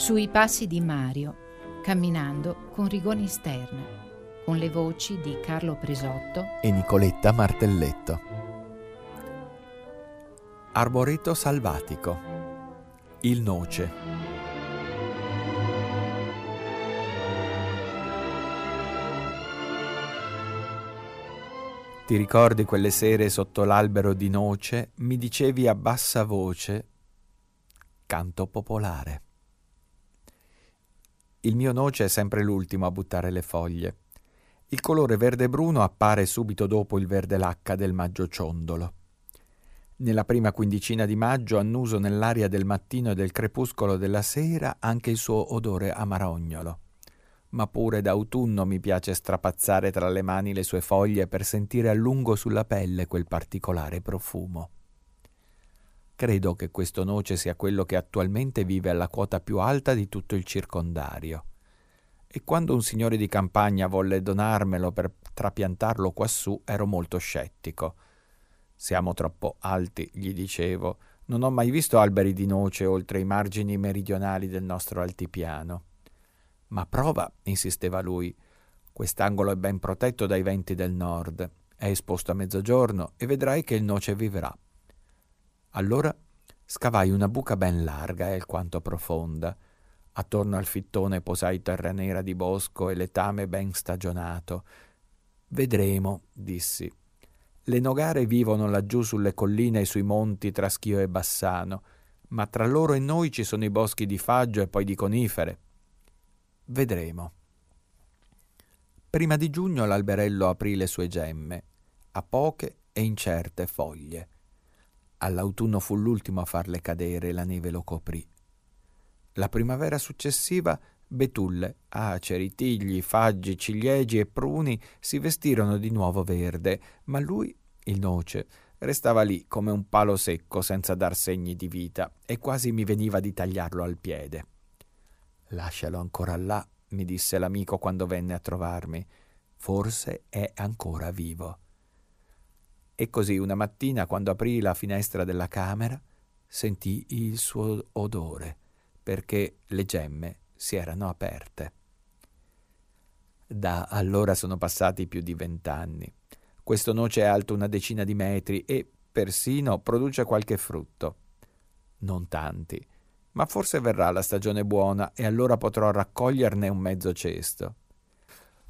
Sui passi di Mario, camminando con Rigoni Esterna, con le voci di Carlo Presotto e Nicoletta Martelletto. Arboreto salvatico. Il noce. Ti ricordi quelle sere sotto l'albero di noce mi dicevi a bassa voce canto popolare. Il mio noce è sempre l'ultimo a buttare le foglie. Il colore verde-bruno appare subito dopo il verde lacca del maggio ciondolo. Nella prima quindicina di maggio annuso nell'aria del mattino e del crepuscolo della sera anche il suo odore amarognolo ma pure d'autunno mi piace strapazzare tra le mani le sue foglie per sentire a lungo sulla pelle quel particolare profumo. Credo che questo noce sia quello che attualmente vive alla quota più alta di tutto il circondario. E quando un signore di campagna volle donarmelo per trapiantarlo quassù, ero molto scettico. Siamo troppo alti, gli dicevo. Non ho mai visto alberi di noce oltre i margini meridionali del nostro altipiano. Ma prova, insisteva lui. Quest'angolo è ben protetto dai venti del nord, è esposto a mezzogiorno e vedrai che il noce vivrà. Allora scavai una buca ben larga e alquanto profonda. Attorno al fittone posai terra nera di bosco e letame ben stagionato. Vedremo, dissi. Le nogare vivono laggiù sulle colline e sui monti tra Schio e Bassano, ma tra loro e noi ci sono i boschi di faggio e poi di conifere. Vedremo. Prima di giugno l'alberello aprì le sue gemme, a poche e incerte foglie. All'autunno fu l'ultimo a farle cadere e la neve lo coprì. La primavera successiva betulle, aceri, tigli, faggi, ciliegi e pruni si vestirono di nuovo verde, ma lui, il noce, restava lì come un palo secco senza dar segni di vita e quasi mi veniva di tagliarlo al piede. Lascialo ancora là, mi disse l'amico quando venne a trovarmi. Forse è ancora vivo. E così una mattina, quando aprì la finestra della camera, sentii il suo odore, perché le gemme si erano aperte. Da allora sono passati più di vent'anni. Questo noce è alto una decina di metri e persino produce qualche frutto. Non tanti, ma forse verrà la stagione buona e allora potrò raccoglierne un mezzo cesto.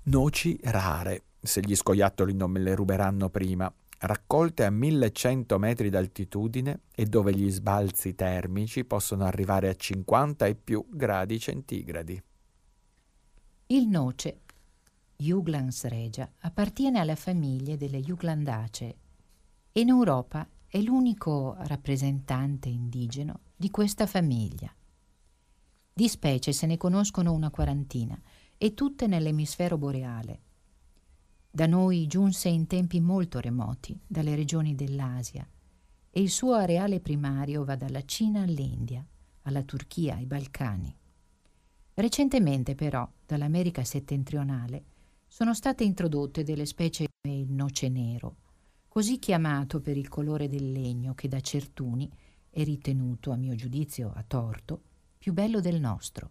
Noci rare, se gli scoiattoli non me le ruberanno prima, raccolte a 1100 metri d'altitudine e dove gli sbalzi termici possono arrivare a 50 e più gradi centigradi. Il noce, Juglans regia, appartiene alla famiglia delle Juglandacee e in Europa è l'unico rappresentante indigeno di questa famiglia. Di specie se ne conoscono una quarantina e tutte nell'emisfero boreale. Da noi giunse in tempi molto remoti, dalle regioni dell'Asia, e il suo areale primario va dalla Cina all'India, alla Turchia, ai Balcani. Recentemente però, dall'America settentrionale, sono state introdotte delle specie come il noce nero, così chiamato per il colore del legno che da certuni è ritenuto, a mio giudizio a torto, più bello del nostro.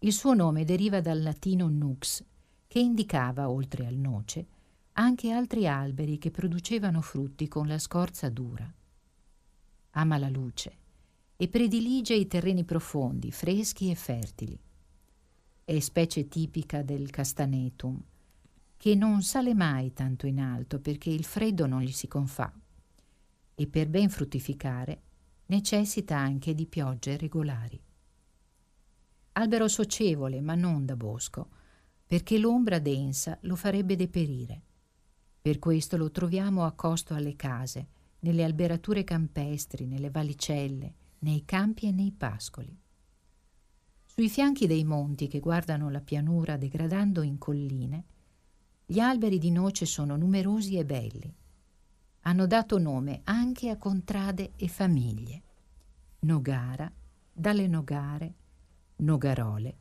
Il suo nome deriva dal latino nux, che indicava, oltre al noce, anche altri alberi che producevano frutti con la scorza dura. Ama la luce e predilige i terreni profondi, freschi e fertili. È specie tipica del castanetum, che non sale mai tanto in alto perché il freddo non gli si confà e per ben fruttificare necessita anche di piogge regolari. Albero socievole ma non da bosco, perché l'ombra densa lo farebbe deperire. Per questo lo troviamo accosto alle case, nelle alberature campestri, nelle vallicelle, nei campi e nei pascoli. Sui fianchi dei monti che guardano la pianura degradando in colline, gli alberi di noce sono numerosi e belli. Hanno dato nome anche a contrade e famiglie. Nogara, dalle Nogare, Nogarole,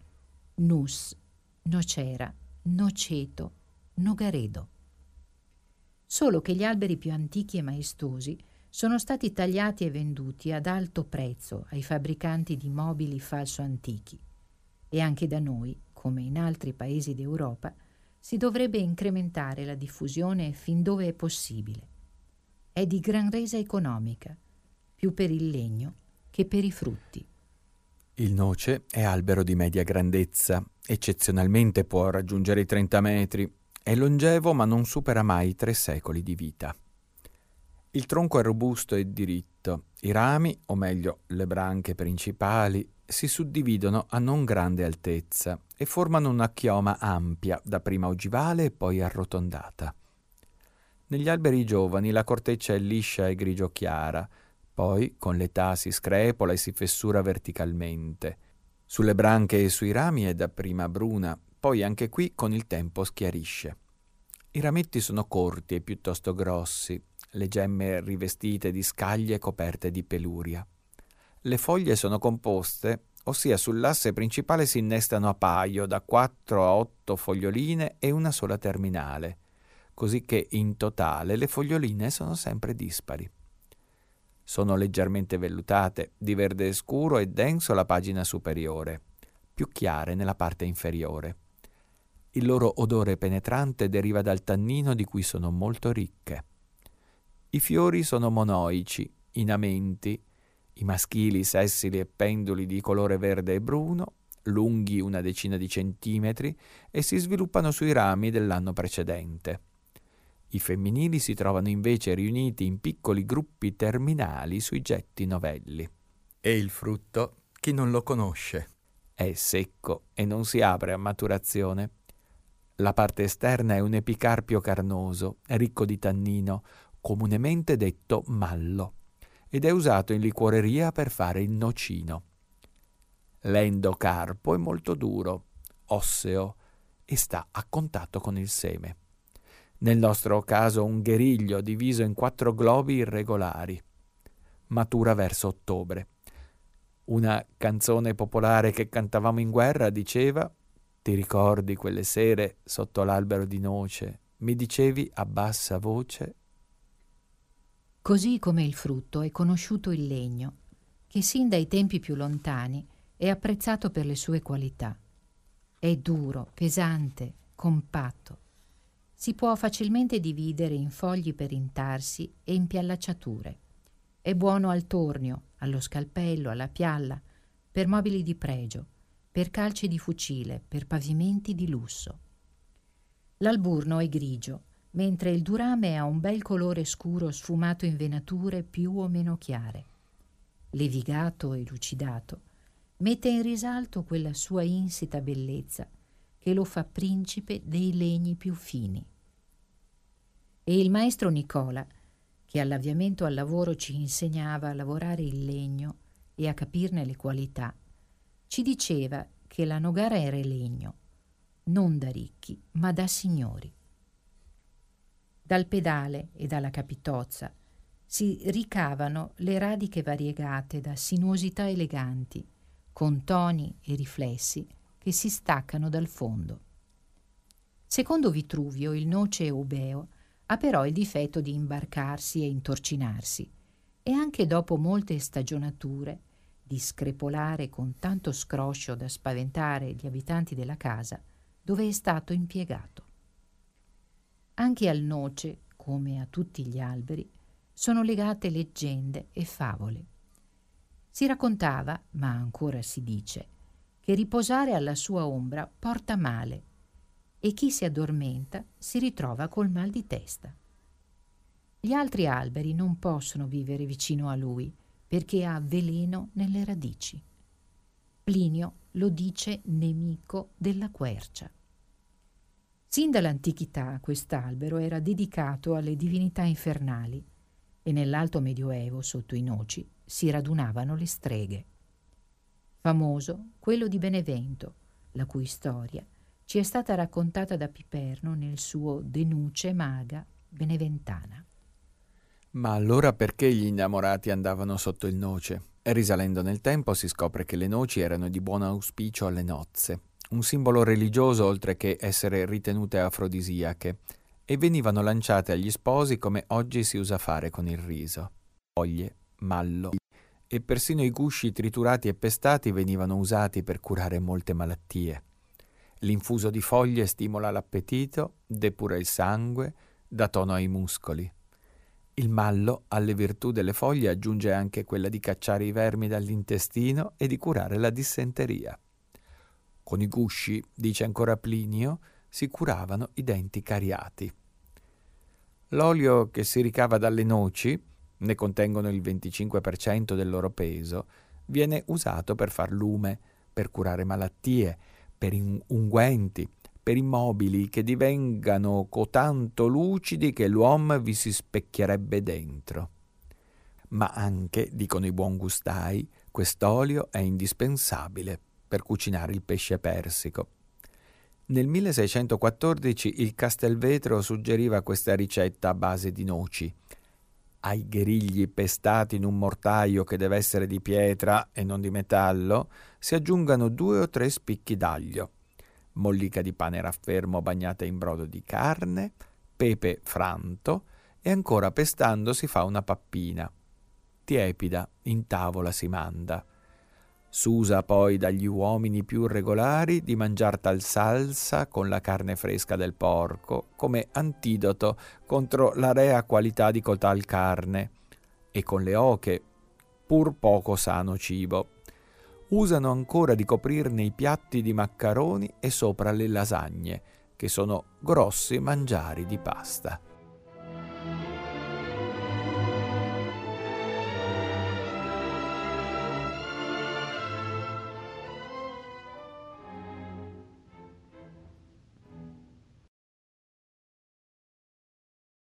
Nus, Nocera, Noceto, Nogaredo. Solo che gli alberi più antichi e maestosi sono stati tagliati e venduti ad alto prezzo ai fabbricanti di mobili falso antichi e anche da noi, come in altri paesi d'Europa, si dovrebbe incrementare la diffusione fin dove è possibile. È di gran resa economica, più per il legno che per i frutti. Il noce è albero di media grandezza, eccezionalmente può raggiungere i 30 metri, è longevo ma non supera mai i tre secoli di vita. Il tronco è robusto e diritto. I rami, o meglio le branche principali, si suddividono a non grande altezza e formano una chioma ampia, dapprima ogivale e poi arrotondata. Negli alberi giovani la corteccia è liscia e grigio chiara, poi con l'età si screpola e si fessura verticalmente. Sulle branche e sui rami è dapprima bruna, poi anche qui con il tempo schiarisce. I rametti sono corti e piuttosto grossi, le gemme rivestite di scaglie coperte di peluria. Le foglie sono composte, ossia sull'asse principale si innestano a paio da 4 a 8 foglioline e una sola terminale, così che in totale le foglioline sono sempre dispari. Sono leggermente vellutate, di verde scuro e denso la pagina superiore, più chiare nella parte inferiore. Il loro odore penetrante deriva dal tannino di cui sono molto ricche. I fiori sono monoici, inamenti, i maschili sessili e penduli di colore verde e bruno, lunghi una decina di centimetri e si sviluppano sui rami dell'anno precedente. I femminili si trovano invece riuniti in piccoli gruppi terminali sui getti novelli. E il frutto, chi non lo conosce? È secco e non si apre a maturazione. La parte esterna è un epicarpio carnoso, ricco di tannino, comunemente detto mallo, ed è usato in liquoreria per fare il nocino. L'endocarpo è molto duro, osseo e sta a contatto con il seme. Nel nostro caso un gheriglio diviso in quattro globi irregolari. Matura verso ottobre. Una canzone popolare che cantavamo in guerra diceva Ti ricordi quelle sere sotto l'albero di noce? Mi dicevi a bassa voce Così come il frutto è conosciuto il legno, che sin dai tempi più lontani è apprezzato per le sue qualità. È duro, pesante, compatto. Si può facilmente dividere in fogli per intarsi e in piallacciature. È buono al tornio, allo scalpello, alla pialla, per mobili di pregio, per calci di fucile, per pavimenti di lusso. L'alburno è grigio, mentre il durame ha un bel colore scuro sfumato in venature più o meno chiare. Levigato e lucidato, mette in risalto quella sua insita bellezza che lo fa principe dei legni più fini. E il maestro Nicola, che all'avviamento al lavoro ci insegnava a lavorare il legno e a capirne le qualità, ci diceva che la nogara era legno, non da ricchi, ma da signori. Dal pedale e dalla capitozza si ricavano le radiche variegate da sinuosità eleganti, con toni e riflessi che si staccano dal fondo. Secondo Vitruvio, il noce eubeo ha però il difetto di imbarcarsi e intorcinarsi, e anche dopo molte stagionature, di screpolare con tanto scroscio da spaventare gli abitanti della casa dove è stato impiegato. Anche al noce, come a tutti gli alberi, sono legate leggende e favole. Si raccontava, ma ancora si dice, che riposare alla sua ombra porta male e chi si addormenta si ritrova col mal di testa. Gli altri alberi non possono vivere vicino a lui perché ha veleno nelle radici. Plinio lo dice nemico della quercia. Sin dall'antichità quest'albero era dedicato alle divinità infernali e nell'alto medioevo, sotto i noci, si radunavano le streghe. Famoso quello di Benevento, la cui storia ci è stata raccontata da Piperno nel suo De Nuce Maga Beneventana. Ma allora perché gli innamorati andavano sotto il noce? Risalendo nel tempo si scopre che le noci erano di buon auspicio alle nozze un simbolo religioso oltre che essere ritenute afrodisiache, e venivano lanciate agli sposi come oggi si usa fare con il riso. foglie, mallo e persino i gusci triturati e pestati venivano usati per curare molte malattie. L'infuso di foglie stimola l'appetito, depura il sangue, dà tono ai muscoli. Il mallo, alle virtù delle foglie, aggiunge anche quella di cacciare i vermi dall'intestino e di curare la dissenteria. Con i gusci, dice ancora Plinio, si curavano i denti cariati. L'olio che si ricava dalle noci, ne contengono il 25% del loro peso, viene usato per far lume, per curare malattie, per unguenti, per immobili che divengano cotanto lucidi che l'uomo vi si specchierebbe dentro. Ma anche, dicono i buon gustai, quest'olio è indispensabile per cucinare il pesce persico. Nel 1614 il Castelvetro suggeriva questa ricetta a base di noci. Ai gherigli pestati in un mortaio che deve essere di pietra e non di metallo si aggiungano due o tre spicchi d'aglio mollica di pane raffermo bagnata in brodo di carne, pepe franto e ancora pestando si fa una pappina. Tiepida in tavola si manda. S'usa poi dagli uomini più regolari di mangiar tal salsa con la carne fresca del porco come antidoto contro la rea qualità di cotal carne e con le oche pur poco sano cibo usano ancora di coprirne i piatti di maccaroni e sopra le lasagne, che sono grossi mangiari di pasta.